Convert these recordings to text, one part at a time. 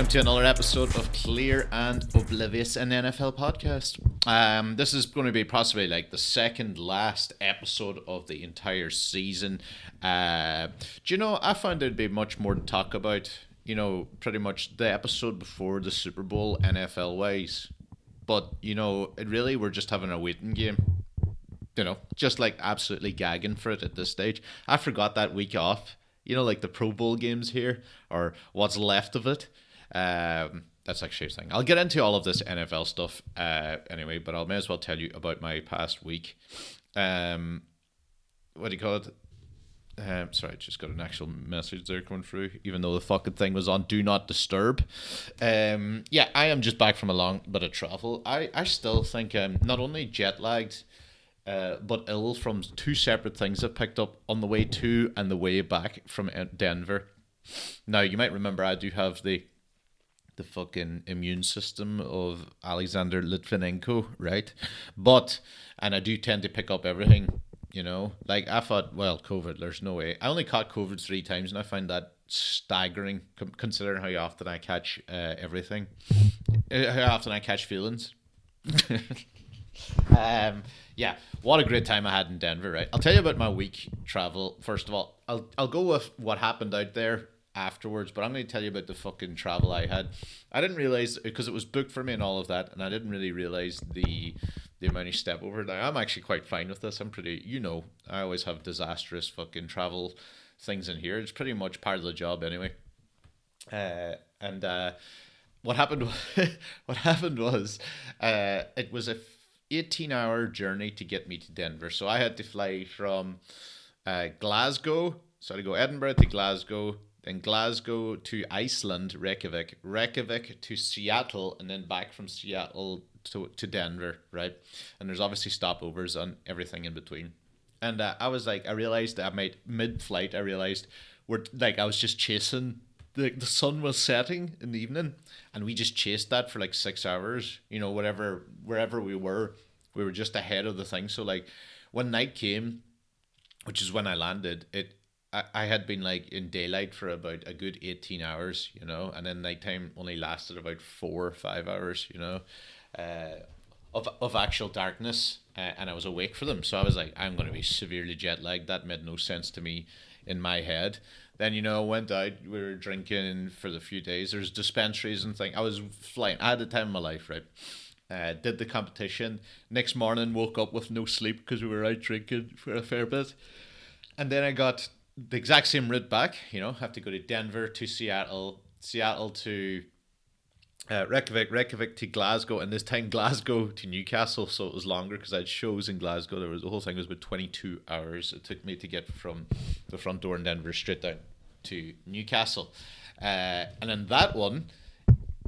welcome to another episode of Clear and Oblivious, an NFL podcast. Um, this is going to be possibly like the second last episode of the entire season. Uh, do you know, I found there'd be much more to talk about. You know, pretty much the episode before the Super Bowl, NFL wise. But, you know, it really, we're just having a waiting game. You know, just like absolutely gagging for it at this stage. I forgot that week off you know, like the Pro Bowl games here, or what's left of it. Um, that's actually a thing. I'll get into all of this NFL stuff uh, anyway, but I'll may as well tell you about my past week. Um, what do you call it? Um, sorry, I just got an actual message there coming through, even though the fucking thing was on Do Not Disturb. Um, yeah, I am just back from a long bit of travel. I, I still think I'm not only jet lagged, uh, but ill from two separate things I picked up on the way to and the way back from Denver. Now you might remember I do have the the fucking immune system of Alexander Litvinenko, right? But and I do tend to pick up everything, you know. Like I thought, well, COVID, there's no way. I only caught COVID three times, and I find that staggering, considering how often I catch uh, everything, uh, how often I catch feelings. um, yeah, what a great time I had in Denver, right? I'll tell you about my week travel. First of all, I'll I'll go with what happened out there afterwards, but I'm going to tell you about the fucking travel I had. I didn't realize because it was booked for me and all of that, and I didn't really realize the the amount of step over. Now I'm actually quite fine with this. I'm pretty, you know, I always have disastrous fucking travel things in here. It's pretty much part of the job anyway. Uh, and uh, what happened? what happened was, uh, it was a 18 hour journey to get me to Denver. So I had to fly from uh, Glasgow. So I go Edinburgh to Glasgow, then Glasgow to Iceland, Reykjavik, Reykjavik to Seattle, and then back from Seattle to, to Denver, right? And there's obviously stopovers on everything in between. And uh, I was like, I realized that I made mid flight, I realized we're like, I was just chasing the, the sun was setting in the evening and we just chased that for like six hours you know whatever wherever we were we were just ahead of the thing so like when night came which is when i landed it I, I had been like in daylight for about a good 18 hours you know and then nighttime only lasted about four or five hours you know uh, of, of actual darkness uh, and i was awake for them so i was like i'm going to be severely jet lagged that made no sense to me in my head then you know went out. We were drinking for the few days. There's dispensaries and thing. I was flying. I had the time of my life, right? Uh, did the competition. Next morning, woke up with no sleep because we were out drinking for a fair bit. And then I got the exact same route back. You know, have to go to Denver to Seattle, Seattle to uh, Reykjavik, Reykjavik to Glasgow, and this time Glasgow to Newcastle. So it was longer because I had shows in Glasgow. There was the whole thing was about twenty two hours. It took me to get from the front door in Denver straight down to Newcastle. Uh, and then that one,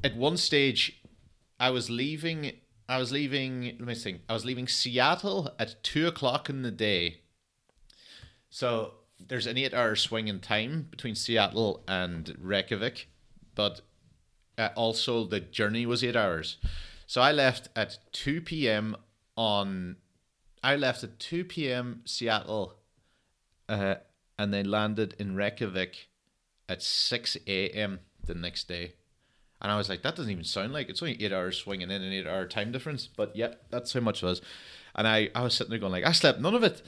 at one stage, I was leaving. I was leaving. Let me think. I was leaving Seattle at two o'clock in the day. So there's an eight-hour swing in time between Seattle and Reykjavik, but uh, also the journey was eight hours. So I left at two p.m. on. I left at two p.m. Seattle, uh, and they landed in Reykjavik at 6 a.m. the next day. And I was like, that doesn't even sound like it's only eight hours swinging in an eight hour time difference. But yeah, that's how much it was. And I, I was sitting there going like, I slept none of it.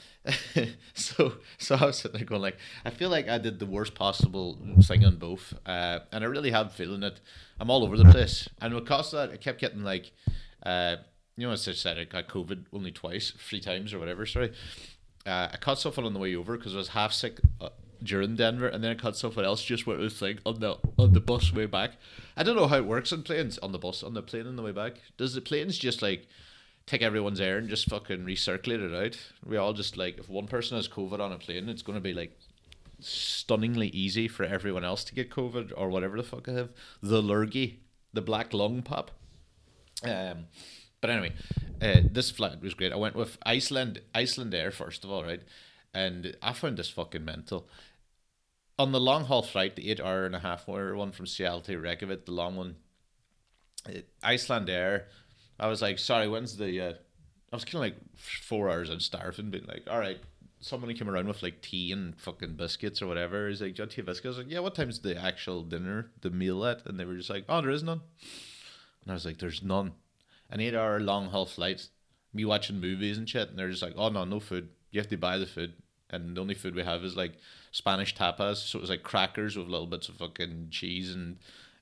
so so I was sitting there going like, I feel like I did the worst possible thing on both. Uh, and I really have feeling it. I'm all over the place. And because of that, I kept getting like, uh, you know, as I said, I got COVID only twice, three times or whatever. Sorry. Uh, I caught something on the way over because I was half sick uh, during Denver, and then I caught something else just where it was like on the on the bus way back. I don't know how it works on planes on the bus on the plane on the way back. Does the planes just like take everyone's air and just fucking recirculate it out? We all just like if one person has COVID on a plane, it's gonna be like stunningly easy for everyone else to get COVID or whatever the fuck I have. The lurgy, the black lung pop. Um, but anyway, uh, this flight was great. I went with Iceland, Icelandair first of all, right? And I found this fucking mental. On the long haul flight, the eight hour and a half hour one from Seattle to Reykjavik, the long one, Icelandair, I was like, sorry, when's the. Uh, I was kind of like four hours and starving, being like, all right, somebody came around with like tea and fucking biscuits or whatever. He's like, "Do you tea biscuits?" I was like, "Yeah." What time's the actual dinner, the meal at? And they were just like, "Oh, there is none." And I was like, "There's none." An eight-hour long haul flight, me watching movies and shit, and they're just like, "Oh no, no food. You have to buy the food." And the only food we have is like Spanish tapas. So it was like crackers with little bits of fucking cheese and,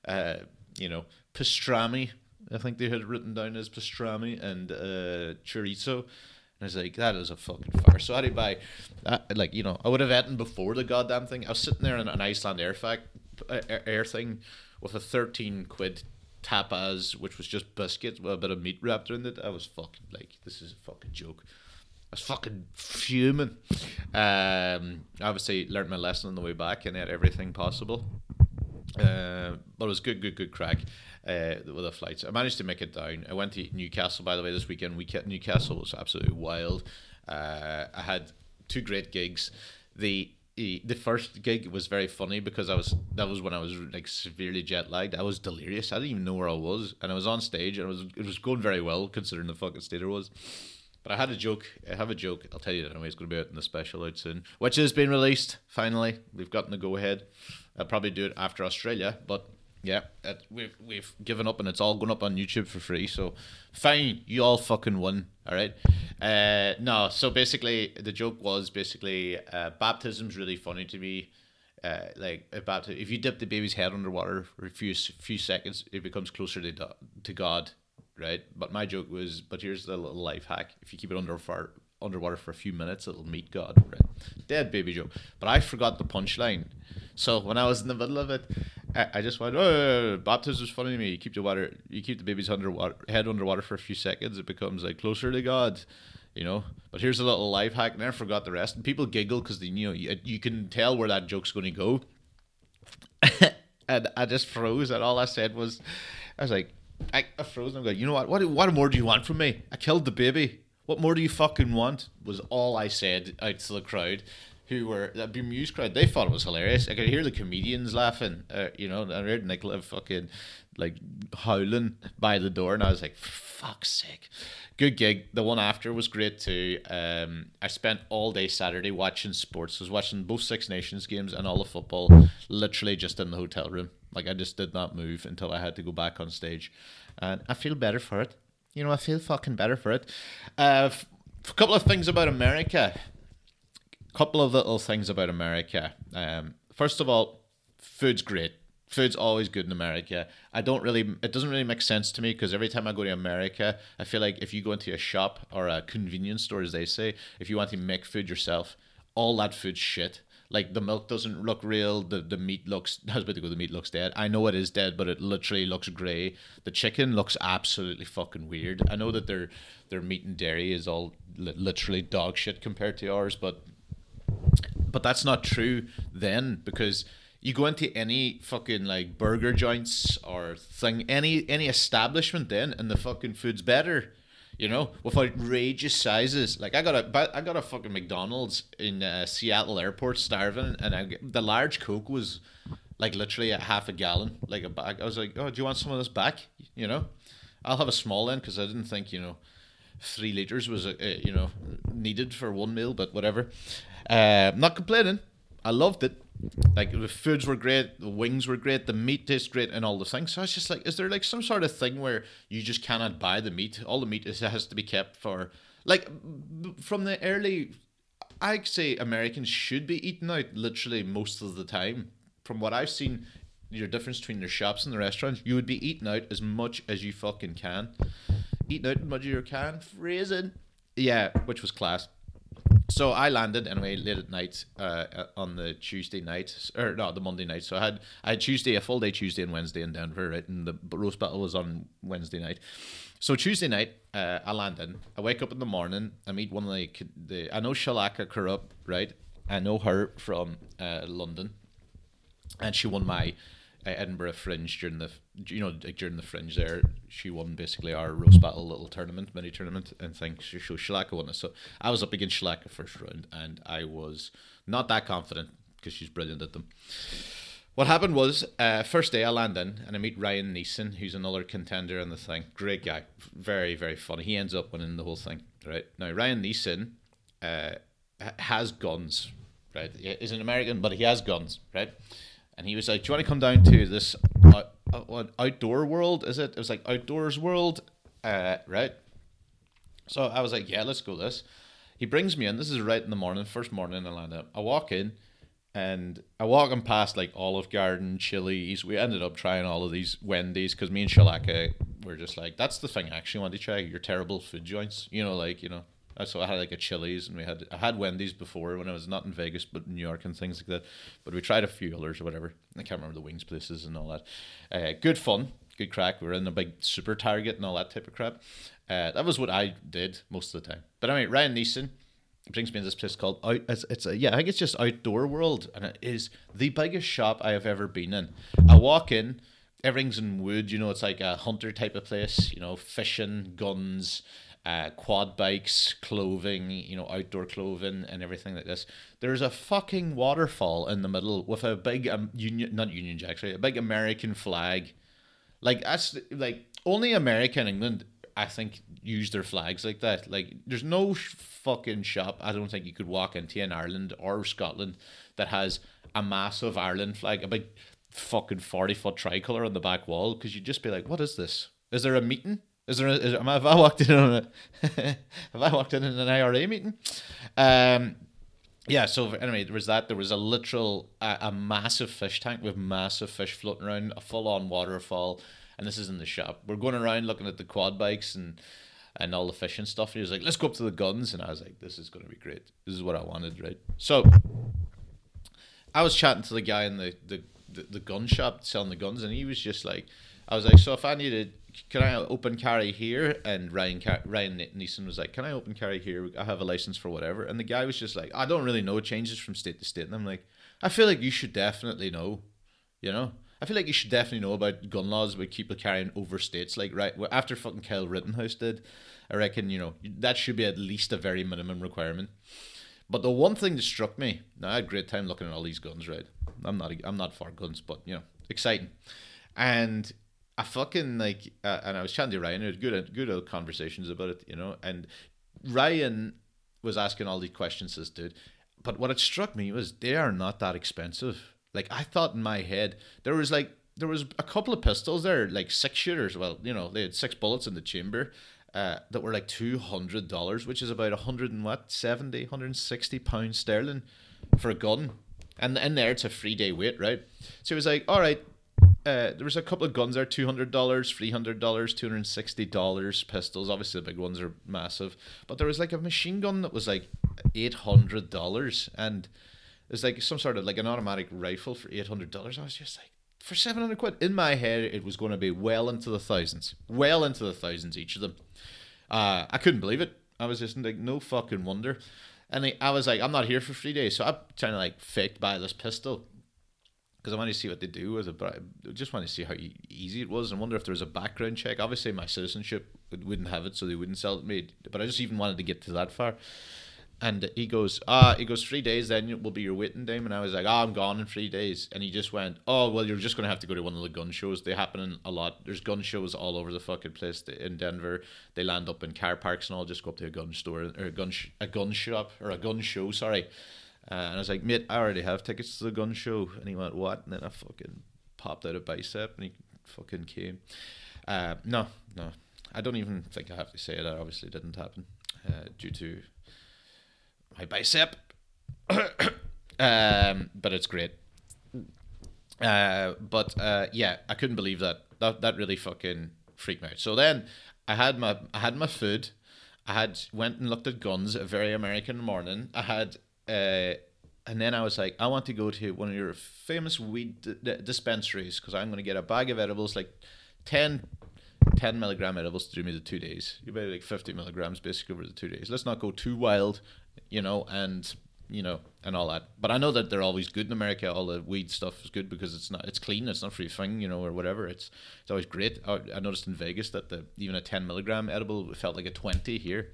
uh, you know, pastrami. I think they had written down as pastrami and uh, chorizo. And I was like, that is a fucking farce. So I to buy, uh, like, you know, I would have eaten before the goddamn thing. I was sitting there in an Iceland air, fact, uh, air thing with a 13 quid tapas, which was just biscuits with a bit of meat wrapped around it. I was fucking like, this is a fucking joke. I was fucking fuming. Um, obviously, learned my lesson on the way back and ate everything possible. Uh, but it was good, good, good crack uh, with flights. I managed to make it down. I went to Newcastle, by the way, this weekend. We Newcastle was absolutely wild. Uh, I had two great gigs. The the first gig was very funny because I was that was when I was like severely jet lagged. I was delirious. I didn't even know where I was, and I was on stage, and it was it was going very well considering the fucking state it was. But I had a joke. I have a joke. I'll tell you that anyway. It's going to be out in the special out soon, which has been released finally. We've gotten the go ahead. I'll probably do it after Australia, but yeah, it, we've we've given up and it's all going up on YouTube for free. So fine, you all fucking won. All right. Uh, no, so basically the joke was basically uh, baptism's really funny to me. Uh, like about if you dip the baby's head underwater for a few few seconds, it becomes closer to to God, right? But my joke was, but here's the little life hack: if you keep it under far, underwater for a few minutes, it'll meet God, right? Dead baby joke. But I forgot the punchline, so when I was in the middle of it, I, just went, oh, baptism is funny to me. You keep the water, you keep the baby's underwater, head underwater for a few seconds, it becomes like closer to God, you know. But here's a little life hack, and I forgot the rest. And people giggle because they, you know, you, you can tell where that joke's going to go. and I just froze, and all I said was, I was like, I, I froze, I'm like, you know what? What, what more do you want from me? I killed the baby. What more do you fucking want? Was all I said out to the crowd who were that bemused crowd. They thought it was hilarious. I could hear the comedians laughing. Uh, you know, I heard Nicola fucking like howling by the door, and I was like, "Fuck's sake!" Good gig. The one after was great too. Um, I spent all day Saturday watching sports. I was watching both Six Nations games and all the football, literally just in the hotel room. Like I just did not move until I had to go back on stage, and I feel better for it. You know, I feel fucking better for it. Uh, a couple of things about America couple of little things about America. Um, first of all, food's great. Food's always good in America. I don't really, it doesn't really make sense to me because every time I go to America, I feel like if you go into a shop or a convenience store, as they say, if you want to make food yourself, all that food's shit. Like the milk doesn't look real. The the meat looks. I about to go. The meat looks dead. I know it is dead, but it literally looks grey. The chicken looks absolutely fucking weird. I know that their their meat and dairy is all li- literally dog shit compared to ours, but but that's not true then because you go into any fucking like burger joints or thing, any any establishment then, and the fucking food's better. You know, with outrageous sizes. Like I got a, I got a fucking McDonald's in uh, Seattle Airport, starving, and I, the large Coke was like literally a half a gallon, like a bag. I was like, oh, do you want some of this back? You know, I'll have a small end because I didn't think you know three liters was uh, you know needed for one meal, but whatever. Uh, not complaining. I loved it. Like the foods were great, the wings were great, the meat tastes great, and all the things. So I was just like, is there like some sort of thing where you just cannot buy the meat? All the meat is, has to be kept for like from the early. I'd say Americans should be eating out literally most of the time. From what I've seen, your difference between your shops and the restaurants, you would be eating out as much as you fucking can. Eating out much as can, freezing. Yeah, which was class so I landed anyway late at night uh, uh, on the Tuesday night or no the Monday night. So I had I had Tuesday a full day Tuesday and Wednesday in Denver, right? And the roast battle was on Wednesday night. So Tuesday night, uh, I land in. I wake up in the morning. I meet one of the the I know Shalaka Kurup, right? I know her from uh, London, and she won my uh, Edinburgh Fringe during the you know like during the Fringe there she won basically our roast battle little tournament mini tournament and things so Shalaka won it so I was up against Shalaka first round and I was not that confident because she's brilliant at them. What happened was uh, first day I land in and I meet Ryan Neeson who's another contender in the thing great guy very very funny he ends up winning the whole thing right now Ryan Neeson. Uh, has guns, right? He's an American, but he has guns, right? And he was like, "Do you want to come down to this uh, what outdoor world? Is it? It was like outdoors world, uh, right?" So I was like, "Yeah, let's go this." He brings me in. This is right in the morning, first morning in Atlanta. I walk in, and I walk him past like Olive Garden, Chili's. We ended up trying all of these Wendy's because me and Shalaka were just like, "That's the thing I actually want to try. Your terrible food joints, you know, like you know." So I had like a Chili's and we had I had Wendy's before when I was not in Vegas but New York and things like that. But we tried a few others or whatever. I can't remember the wings places and all that. Uh, good fun, good crack. We were in a big super Target and all that type of crap. Uh, that was what I did most of the time. But anyway, Ryan Neeson brings me to this place called out. It's, it's a, yeah, I think it's just Outdoor World, and it is the biggest shop I have ever been in. I walk in, everything's in wood. You know, it's like a hunter type of place. You know, fishing, guns uh, quad bikes, clothing, you know, outdoor clothing, and everything like this. There's a fucking waterfall in the middle with a big um, Union, not Union Jack, sorry, a big American flag. Like that's like only America and England, I think, use their flags like that. Like there's no sh- fucking shop I don't think you could walk into in Ireland or Scotland that has a massive Ireland flag, a big fucking forty foot tricolor on the back wall, because you'd just be like, what is this? Is there a meeting? Is there? Am I, have I walked in on a? have I walked in on an IRA meeting? Um, yeah. So anyway, there was that. There was a literal, a, a massive fish tank with massive fish floating around, a full-on waterfall, and this is in the shop. We're going around looking at the quad bikes and and all the fish and stuff. And he was like, "Let's go up to the guns," and I was like, "This is going to be great. This is what I wanted, right?" So I was chatting to the guy in the the, the, the gun shop selling the guns, and he was just like, "I was like, so if I needed." Can I open carry here? And Ryan Ryan Neeson was like, can I open carry here? I have a license for whatever. And the guy was just like, I don't really know. Changes from state to state. And I'm like, I feel like you should definitely know, you know. I feel like you should definitely know about gun laws about people carrying over states. Like right after fucking Kyle Rittenhouse did, I reckon you know that should be at least a very minimum requirement. But the one thing that struck me, now I had a great time looking at all these guns. Right, I'm not I'm not for guns, but you know, exciting. And I fucking like, uh, and I was chatting to Ryan. We had good, good old conversations about it, you know. And Ryan was asking all these questions, this dude. But what it struck me was they are not that expensive. Like I thought in my head, there was like there was a couple of pistols there, like six shooters. Well, you know, they had six bullets in the chamber. Uh, that were like two hundred dollars, which is about a hundred and what 70, 160 pounds sterling for a gun. And in there, it's a free day wait, right? So he was like, "All right, uh, there was a couple of guns there, two hundred dollars, three hundred dollars, two hundred sixty dollars. Pistols, obviously the big ones are massive, but there was like a machine gun that was like eight hundred dollars, and it's like some sort of like an automatic rifle for eight hundred dollars. I was just like, for seven hundred quid. In my head, it was going to be well into the thousands, well into the thousands each of them. Uh, I couldn't believe it. I was just like, no fucking wonder. And I was like, I'm not here for three days, so I'm trying to like fake buy this pistol because I wanted to see what they do with it, but I just wanted to see how easy it was and wonder if there was a background check. Obviously, my citizenship wouldn't have it, so they wouldn't sell it to me. But I just even wanted to get to that far. And he goes, ah, he goes, three days, then will be your waiting time. And I was like, oh, I'm gone in three days. And he just went, oh, well, you're just going to have to go to one of the gun shows. They happen a lot. There's gun shows all over the fucking place in Denver. They land up in car parks and all. Just go up to a gun store or a gun, sh- a gun shop or a gun show, sorry uh, and I was like, mate, I already have tickets to the gun show. And he went, what? And then I fucking popped out a bicep and he fucking came. Uh, no, no. I don't even think I have to say that obviously didn't happen uh, due to my bicep. um, but it's great. Uh, but uh, yeah, I couldn't believe that. That that really fucking freaked me out. So then I had my I had my food. I had went and looked at guns. A very American morning. I had uh, and then I was like, I want to go to one of your famous weed d- d- dispensaries because I'm going to get a bag of edibles, like 10, 10 milligram edibles to do me the two days. You buy like 50 milligrams basically over the two days. Let's not go too wild, you know, and you know, and all that. But I know that they're always good in America. All the weed stuff is good because it's not, it's clean. It's not free thing, you know, or whatever. It's it's always great. I, I noticed in Vegas that the even a 10 milligram edible felt like a 20 here.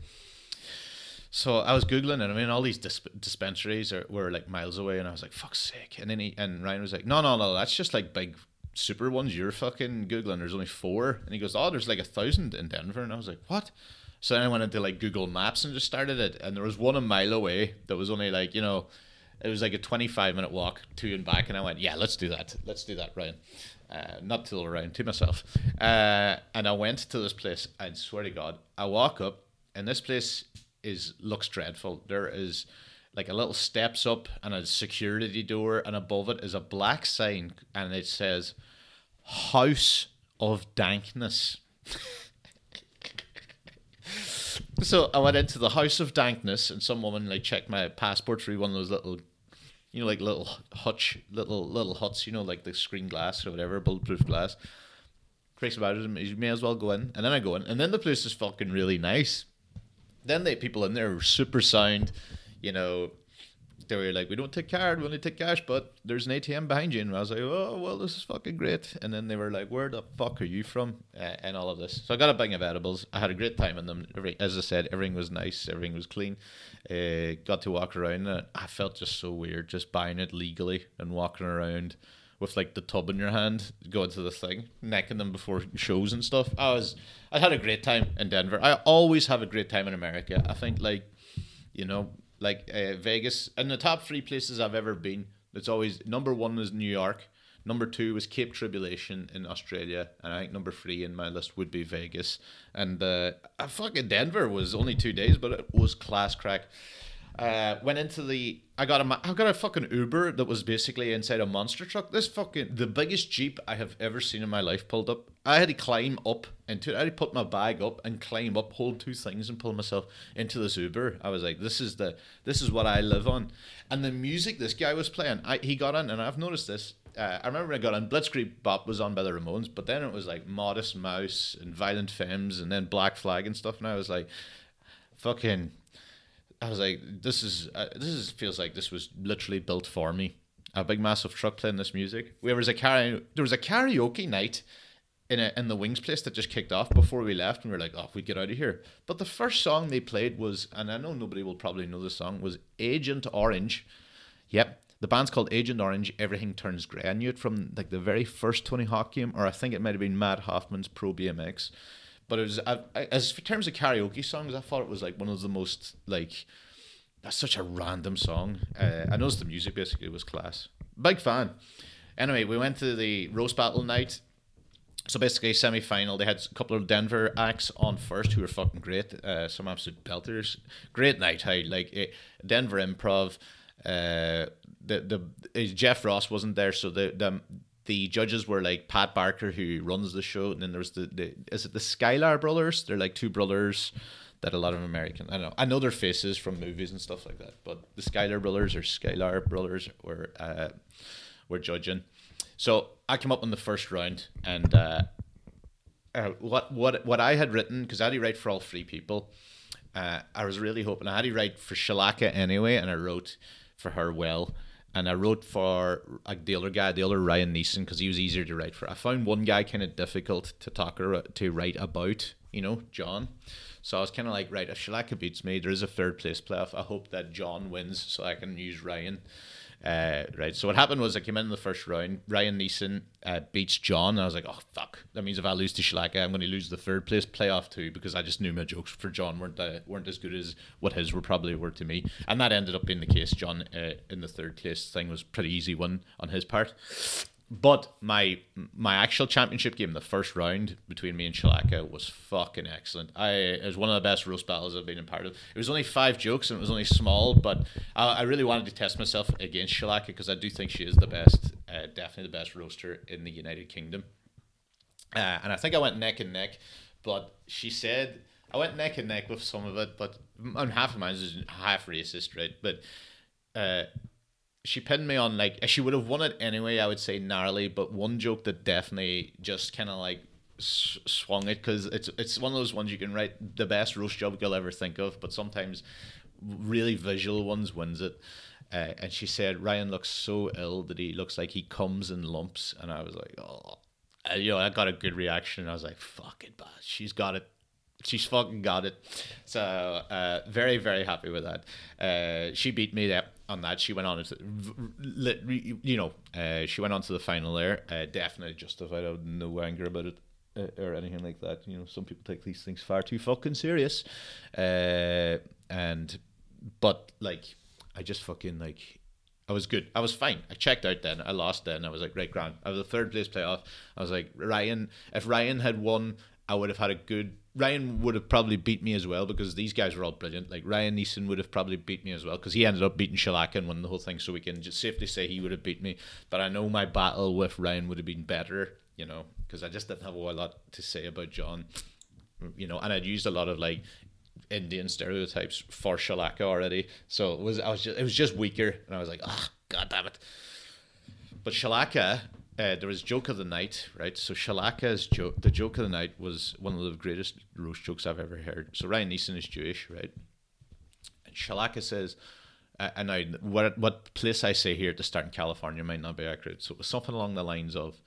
So I was googling, and I mean, all these disp- dispensaries are, were like miles away, and I was like, "Fuck's sake!" And then he and Ryan was like, "No, no, no, that's just like big super ones you're fucking googling. There's only four, and he goes, "Oh, there's like a thousand in Denver," and I was like, "What?" So then I went into like Google Maps and just started it, and there was one a mile away that was only like you know, it was like a 25 minute walk to and back, and I went, "Yeah, let's do that. Let's do that, Ryan." Uh, not to Ryan, to myself. Uh, and I went to this place. I swear to God, I walk up, and this place is looks dreadful. There is like a little steps up and a security door, and above it is a black sign, and it says "House of Dankness." so I went into the House of Dankness, and some woman like checked my passport through one of those little, you know, like little hutch, little little huts, you know, like the screen glass or whatever, bulletproof glass. Crazy about it, you may as well go in, and then I go in, and then the place is fucking really nice. Then they people in there were super sound, you know. They were like, "We don't take card, we only take cash, but there's an ATM behind you." And I was like, "Oh, well, this is fucking great." And then they were like, "Where the fuck are you from?" Uh, and all of this. So I got a bag of edibles. I had a great time in them. Every, as I said, everything was nice, everything was clean. Uh, got to walk around. I felt just so weird, just buying it legally and walking around with like the tub in your hand, going to this thing, necking them before shows and stuff. I was, I had a great time in Denver. I always have a great time in America. I think like, you know, like uh, Vegas and the top three places I've ever been. It's always number one is New York. Number two was Cape Tribulation in Australia, and I think number three in my list would be Vegas. And uh, fucking Denver was only two days, but it was class crack. Uh, went into the. I got a. I got a fucking Uber that was basically inside a monster truck. This fucking the biggest jeep I have ever seen in my life pulled up. I had to climb up into it. I had to put my bag up and climb up, hold two things, and pull myself into this Uber. I was like, this is the. This is what I live on. And the music this guy was playing, I he got in, and I've noticed this. Uh, I remember when I got on Blitzkrieg Bop was on by the Ramones, but then it was like Modest Mouse and Violent Femmes and then Black Flag and stuff. And I was like, fucking I was like, this is uh, this is feels like this was literally built for me. A big massive truck playing this music. There was a karaoke, there was a karaoke night in a, in the Wings place that just kicked off before we left, and we were like, oh, we get out of here. But the first song they played was, and I know nobody will probably know the song, was Agent Orange. Yep, the band's called Agent Orange. Everything turns grey. I knew it from like the very first Tony Hawk game, or I think it might have been Mat Hoffman's Pro BMX. But it was I, as for terms of karaoke songs, I thought it was like one of the most like that's such a random song. Uh, I noticed the music basically was class. Big fan. Anyway, we went to the roast battle night. So basically, semi final. They had a couple of Denver acts on first who were fucking great. Uh, some absolute belters. Great night. How like it, Denver improv. Uh, the the Jeff Ross wasn't there, so the the the judges were like Pat Barker, who runs the show, and then there's the, the is it the Sklar brothers? They're like two brothers that a lot of American I know I know their faces from movies and stuff like that, but the Sklar brothers or Sklar brothers were uh, were judging. So I came up in the first round, and uh, uh, what what what I had written because I had to write for all three people. Uh, I was really hoping I had to write for Shalaka anyway, and I wrote for her well and I wrote for like the other guy, the other Ryan Neeson, because he was easier to write for. I found one guy kind of difficult to talk or uh, to write about, you know, John. So I was kind of like, right, if Shalaka beats me, there is a third place playoff. I hope that John wins so I can use Ryan. Uh, right. So what happened was I came in in the first round. Ryan Neeson uh, beats John. And I was like, oh fuck. That means if I lose to Shalaka, I'm going to lose the third place playoff too because I just knew my jokes for John weren't uh, weren't as good as what his were probably were to me. And that ended up being the case. John uh, in the third place thing was pretty easy one on his part. But my my actual championship game, the first round between me and Shalaka, was fucking excellent. I it was one of the best roast battles I've been a part of. It was only five jokes and it was only small, but I, I really wanted to test myself against Shalaka because I do think she is the best, uh, definitely the best roaster in the United Kingdom. Uh, and I think I went neck and neck, but she said I went neck and neck with some of it, but on half of mine is half racist, right? But uh, she pinned me on like she would have won it anyway. I would say narrowly, but one joke that definitely just kind of like swung it because it's it's one of those ones you can write the best roast joke you'll ever think of, but sometimes really visual ones wins it. Uh, and she said Ryan looks so ill that he looks like he comes in lumps, and I was like, oh, uh, you know, I got a good reaction. I was like, fuck it, but she's got it She's fucking got it. So uh, very very happy with that. Uh, she beat me there on that. She went on to, you know, uh, she went on to the final there. Uh, definitely justified. I no anger about it uh, or anything like that. You know, some people take these things far too fucking serious. Uh, and but like, I just fucking like. I was good. I was fine. I checked out then. I lost then. I was like, right, grand. I was a third place playoff. I was like, Ryan. If Ryan had won, I would have had a good Ryan would have probably beat me as well because these guys were all brilliant. Like Ryan Neeson would have probably beat me as well because he ended up beating Shalaka and won the whole thing. So we can just safely say he would have beat me. But I know my battle with Ryan would have been better, you know, because I just didn't have a lot to say about John, you know, and I'd used a lot of like Indian stereotypes for Shalaka already. So it was I was just it was just weaker, and I was like, ah, oh, god damn it. But Shalaka uh, there was joke of the night, right? So Shalaka's joke, the joke of the night was one of the greatest roast jokes I've ever heard. So Ryan Neeson is Jewish, right? And Shalaka says, uh, and I what what place I say here at the start in California might not be accurate. So it was something along the lines of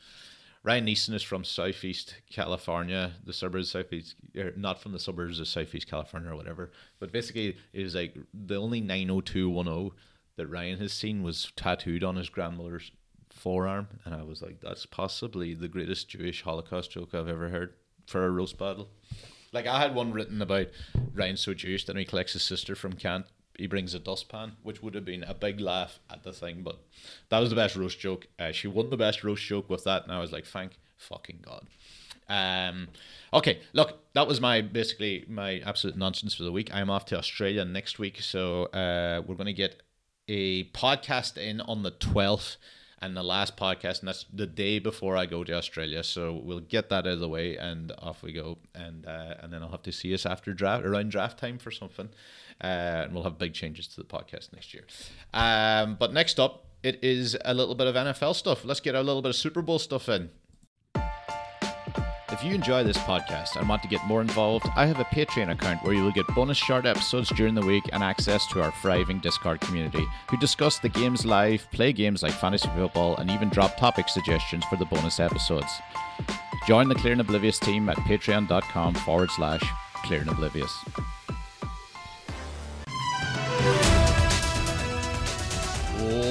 Ryan Neeson is from Southeast California, the suburbs of Southeast, er, not from the suburbs of Southeast California or whatever. But basically, it was like the only 90210 that Ryan has seen was tattooed on his grandmother's forearm, and I was like, that's possibly the greatest Jewish Holocaust joke I've ever heard for a roast battle. Like I had one written about Ryan so Jewish that he collects his sister from Kent. He brings a dustpan, which would have been a big laugh at the thing, but that was the best roast joke. Uh, she won the best roast joke with that, and I was like, thank fucking god. Um, okay, look, that was my basically my absolute nonsense for the week. I'm off to Australia next week, so uh, we're going to get a podcast in on the 12th and the last podcast, and that's the day before I go to Australia. So we'll get that out of the way, and off we go. And uh, and then I'll have to see us after draft, around draft time for something, uh, and we'll have big changes to the podcast next year. Um, but next up, it is a little bit of NFL stuff. Let's get a little bit of Super Bowl stuff in. If you enjoy this podcast and want to get more involved, I have a Patreon account where you will get bonus short episodes during the week and access to our thriving Discord community, who discuss the games live, play games like fantasy football, and even drop topic suggestions for the bonus episodes. Join the Clear and Oblivious team at patreon.com forward slash clear and oblivious.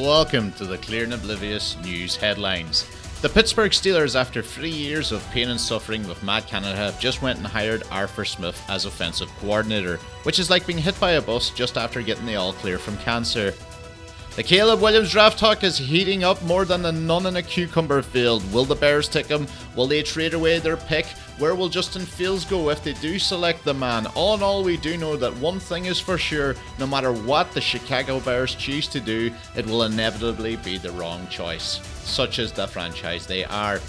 Welcome to the Clear and Oblivious News Headlines. The Pittsburgh Steelers, after three years of pain and suffering with Matt Canada, have just went and hired Arthur Smith as offensive coordinator, which is like being hit by a bus just after getting the all clear from cancer. The Caleb Williams draft talk is heating up more than the nun in a cucumber field. Will the Bears take him? Will they trade away their pick? Where will Justin Fields go if they do select the man? All in all, we do know that one thing is for sure no matter what the Chicago Bears choose to do, it will inevitably be the wrong choice such as the franchise they are.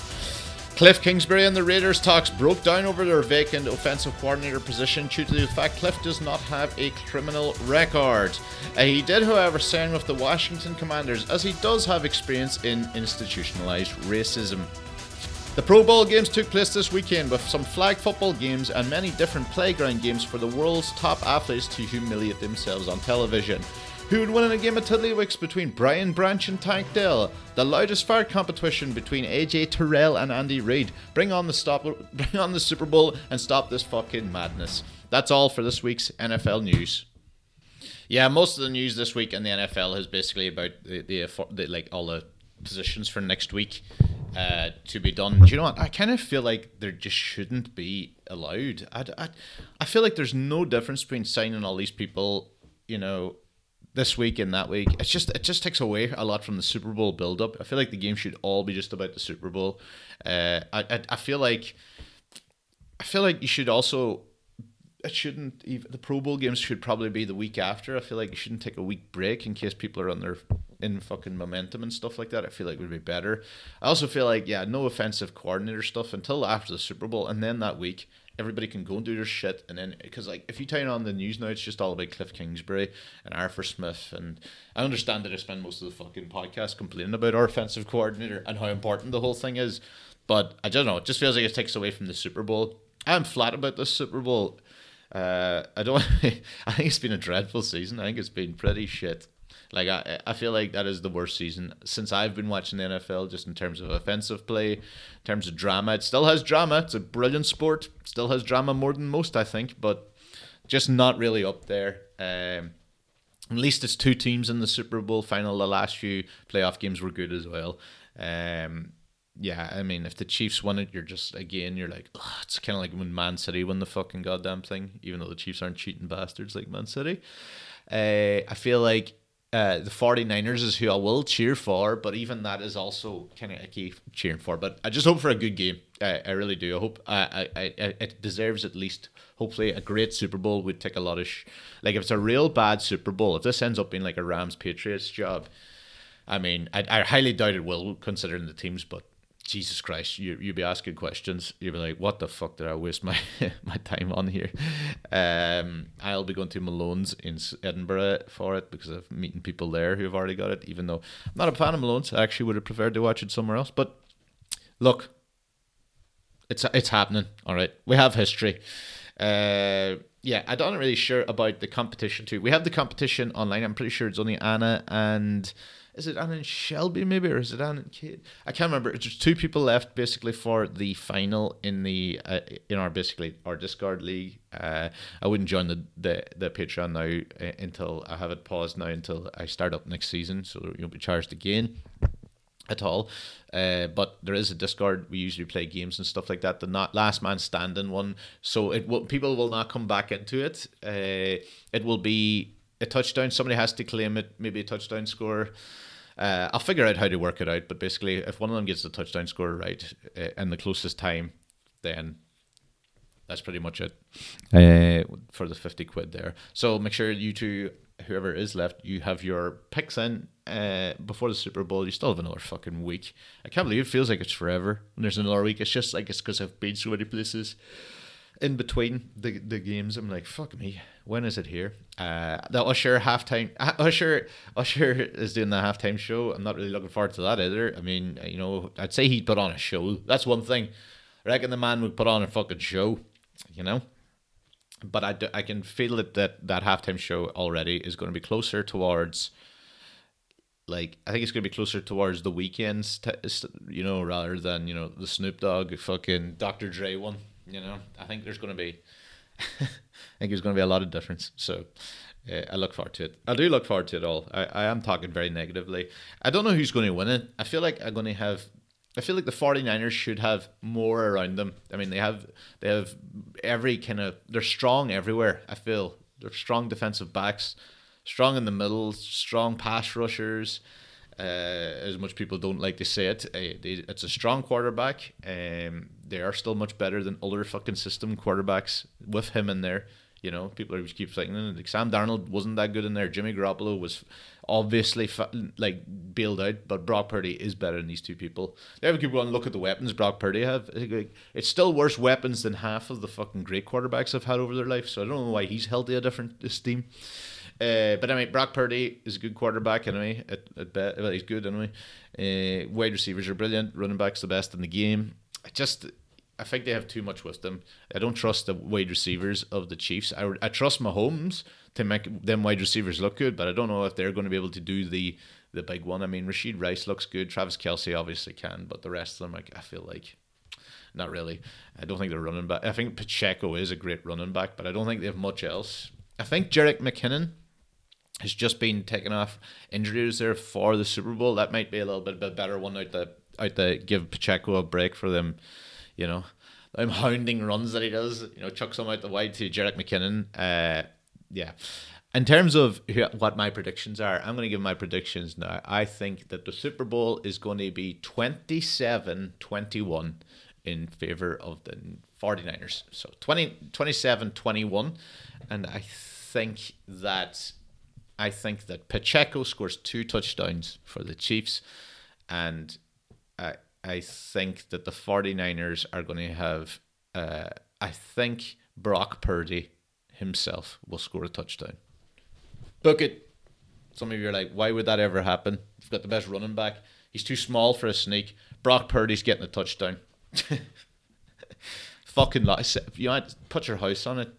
Cliff Kingsbury and the Raiders talks broke down over their vacant offensive coordinator position due to the fact Cliff does not have a criminal record. Uh, he did, however, sign with the Washington Commanders as he does have experience in institutionalized racism. The Pro Bowl games took place this weekend with some flag football games and many different playground games for the world's top athletes to humiliate themselves on television. Who would win in a game of Tiddlywinks between Brian Branch and Tank Dell? The loudest fire competition between AJ Terrell and Andy Reid. Bring on the stop bring on the Super Bowl and stop this fucking madness. That's all for this week's NFL news. Yeah, most of the news this week in the NFL is basically about the, the, the like all the positions for next week uh, to be done. Do you know what? I kind of feel like there just shouldn't be allowed. I, I, I feel like there's no difference between signing all these people, you know, this week and that week. It's just it just takes away a lot from the Super Bowl build up. I feel like the game should all be just about the Super Bowl. Uh, I, I I feel like I feel like you should also it shouldn't even the Pro Bowl games should probably be the week after. I feel like you shouldn't take a week break in case people are on their in fucking momentum and stuff like that. I feel like would be better. I also feel like yeah, no offensive coordinator stuff until after the Super Bowl and then that week everybody can go and do their shit and then because like if you turn on the news now it's just all about cliff kingsbury and arthur smith and i understand that i spend most of the fucking podcast complaining about our offensive coordinator and how important the whole thing is but i don't know it just feels like it takes away from the super bowl. I'm flat about the super bowl. Uh, i don't i think it's been a dreadful season. I think it's been pretty shit Like I, I feel like that is the worst season since I've been watching the NFL. Just in terms of offensive play, in terms of drama, it still has drama. It's a brilliant sport. Still has drama more than most, I think, but just not really up there. Um, at least it's two teams in the Super Bowl final. The last few playoff games were good as well. Um, yeah, I mean, if the Chiefs win it, you're just again, you're like, it's kind of like when Man City won the fucking goddamn thing, even though the Chiefs aren't cheating bastards like Man City. Uh, I feel like uh, the 49ers is who I will cheer for, but even that is also kind of icky cheering for. But I just hope for a good game. I, I really do. I hope I, I, I it deserves at least hopefully a great Super Bowl would take a lot of sh- like if it's a real bad Super Bowl, if this ends up being like a Rams Patriots job, I mean, I, I highly doubt it will considering the teams, but Jesus Christ, you you be asking questions. You'll be like, what the fuck did I waste my my time on here? Um, I'll be going to Malone's in Edinburgh for it because I'm meeting people there who have already got it. Even though I'm not a fan of Malone's, I actually would have preferred to watch it somewhere else. But look, it's it's happening. All right, we have history. Uh, yeah, I don't really sure about the competition too. We have the competition online. I'm pretty sure it's only Anna and is it Anna and Shelby maybe, or is it Anna and Kate? I can't remember. There's two people left basically for the final in the uh, in our basically our Discord league. Uh, I wouldn't join the, the the Patreon now uh, until I have it paused now until I start up next season, so you won't be charged again at all. Uh, but there is a Discord. We usually play games and stuff like that. The not last man standing one, so it will people will not come back into it. Uh, it will be a touchdown. Somebody has to claim it. Maybe a touchdown score. Uh, I'll figure out how to work it out. But basically, if one of them gets the touchdown score right uh, in the closest time, then that's pretty much it uh, for the 50 quid there. So make sure you two, whoever is left, you have your picks in uh, before the Super Bowl. You still have another fucking week. I can't believe it feels like it's forever when there's another week. It's just like it's because I've been so many places in between the the games. I'm like, fuck me, when is it here? Uh, the Usher halftime. Usher Usher is doing the halftime show. I'm not really looking forward to that either. I mean, you know, I'd say he'd put on a show. That's one thing. I reckon the man would put on a fucking show. You know. But I, do, I can feel it that that halftime show already is going to be closer towards like I think it's gonna be closer towards the Weeknd's, t- you know, rather than you know the Snoop Dogg fucking Dr. Dre one. You know, I think there's gonna be, I think there's gonna be a lot of difference. So. Uh, I look forward to it. I do look forward to it all. I, I am talking very negatively. I don't know who's going to win it. I feel like I'm going to have I feel like the 49ers should have more around them. I mean, they have they have every kind of they're strong everywhere. I feel they're strong defensive backs strong in the middle, strong pass rushers. Uh, as much people don't like to say it, uh, it's a strong quarterback. Um, they are still much better than other fucking system quarterbacks with him in there. You know, people are keep saying like Sam Darnold wasn't that good in there. Jimmy Garoppolo was obviously fa- like bailed out, but Brock Purdy is better than these two people. They have people on look at the weapons Brock Purdy have. It's still worse weapons than half of the fucking great quarterbacks have had over their life. So I don't know why he's held to a different esteem. Uh, but I mean, Brock Purdy is a good quarterback anyway. At, at well, he's good anyway. Uh, wide receivers are brilliant. Running backs the best in the game. I just, I think they have too much with them. I don't trust the wide receivers of the Chiefs. I, I trust Mahomes to make them wide receivers look good, but I don't know if they're going to be able to do the the big one. I mean, Rashee Rice looks good. Travis Kelce obviously can, but the rest of them, like, I feel like not really. I don't think they're running back. I think Pacheco is a great running back, but I don't think they have much else. I think Jerick McKinnon has just been taken off injuries there for the Super Bowl. That might be a little bit, bit better one out the out the give Pacheco a break for them, you know, them hounding runs that he does. You know, chuck some out the wide to Jerick McKinnon. Uh, yeah. In terms of what my predictions are, I'm going to give my predictions now. I think that the Super Bowl is going to be 27 21 in favor of the 49ers. So 20, 27 21. And I think that I think that Pacheco scores two touchdowns for the Chiefs, and I I think that the 49ers are going to have. Uh, I think Brock Purdy himself will score a touchdown. Book it. Some of you are like, why would that ever happen? You've got the best running back. He's too small for a sneak. Brock Purdy's getting a touchdown. Fucking lot. You might put your house on it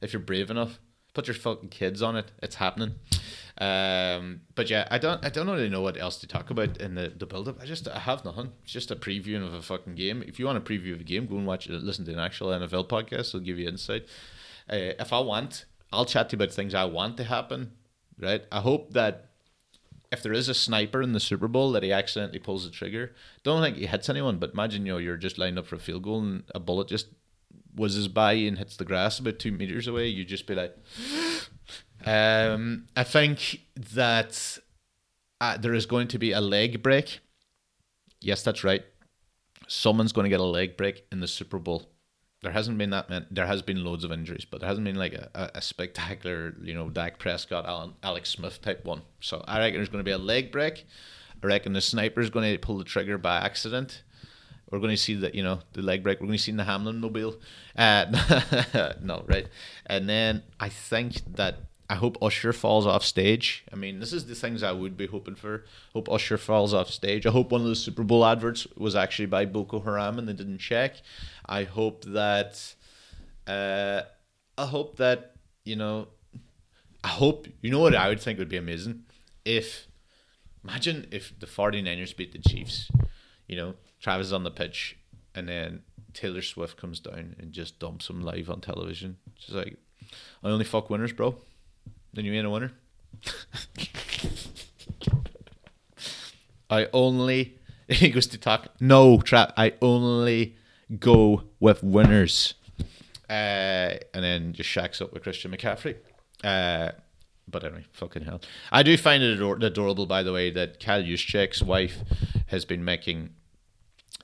if you're brave enough. Put your fucking kids on it. It's happening. Um, but yeah, I don't I don't really know what else to talk about in the, the build up. I just I have nothing. It's just a previewing of a fucking game. If you want a preview of a game, go and watch it. Listen to an actual NFL podcast. It'll give you insight. Uh, if I want, I'll chat to you about things I want to happen. Right. I hope that if there is a sniper in the Super Bowl that he accidentally pulls the trigger, don't think he hits anyone. But imagine you know you're just lined up for a field goal and a bullet just whizzes by and hits the grass about two meters away. You just be like. Um, I think that uh, there is going to be a leg break. Yes, that's right. Someone's going to get a leg break in the Super Bowl. There hasn't been that many. There has been loads of injuries, but there hasn't been like a, a spectacular, you know, Dak Prescott, Alan, Alex Smith type one. So I reckon there's going to be a leg break. I reckon the sniper is going to pull the trigger by accident. We're going to see that, you know, the leg break. We're going to see in the Hamlin mobile. Uh, no, right? And then I think that I hope Usher falls off stage. I mean, this is the things I would be hoping for. Hope Usher falls off stage. I hope one of the Super Bowl adverts was actually by Boko Haram and they didn't check. I hope that. Uh, I hope that you know. I hope you know what I would think would be amazing if. Imagine if the 49ers beat the Chiefs. You know, Travis is on the pitch, and then Taylor Swift comes down and just dumps him live on television. She's like, I only fuck winners, bro. Then you ain't a winner. I only he goes to talk. No trap. I only go with winners. Uh, and then just shacks up with Christian McCaffrey. Uh, but anyway, fucking hell. I do find it ador- adorable, by the way, that Kyle Juszczyk's wife has been making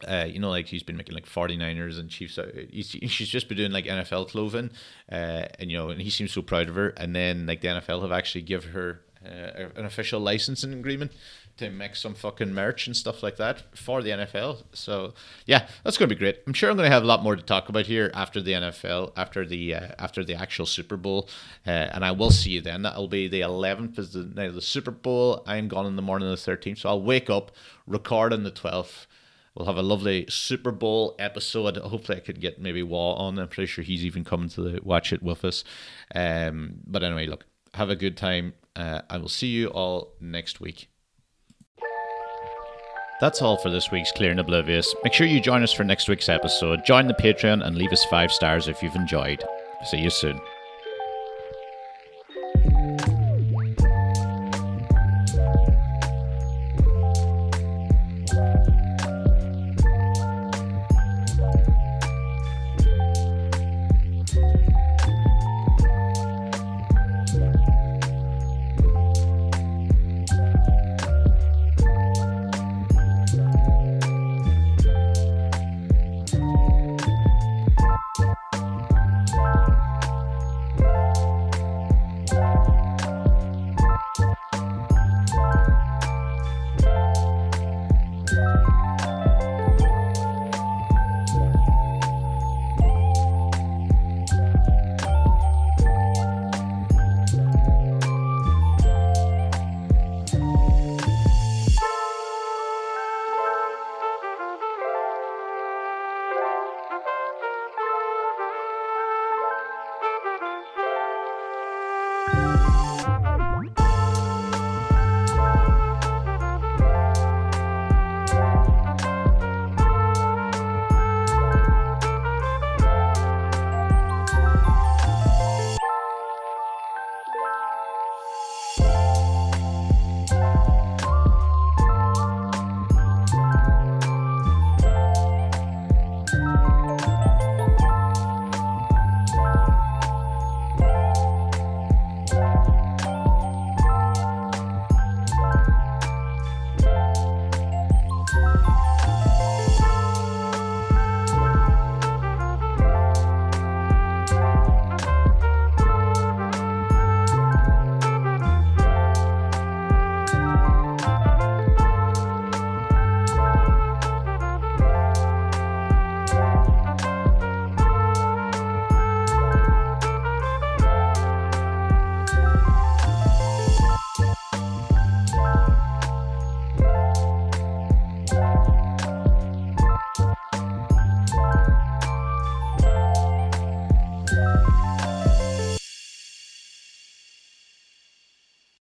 uh, you know, like she's been making like 49ers and Chiefs. Uh, he's, she's just been doing like NFL clothing, uh, and you know, and he seems so proud of her. And then like the NFL have actually given her uh, an official licensing agreement to make some fucking merch and stuff like that for the NFL. So yeah, that's going to be great. I'm sure I'm going to have a lot more to talk about here after the NFL, after the uh, after the actual Super Bowl, uh, and I will see you then. That'll be the 11th is the night of the Super Bowl. I'm gone in the morning of the 13th, so I'll wake up, record on the 12th We'll have a lovely Super Bowl episode. Hopefully, I could get maybe Wall on. I'm pretty sure he's even coming to the, watch it with us. Um, but anyway, look, have a good time. Uh, I will see you all next week. That's all for this week's Clear and Oblivious. Make sure you join us for next week's episode. Join the Patreon and leave us five stars if you've enjoyed. See you soon.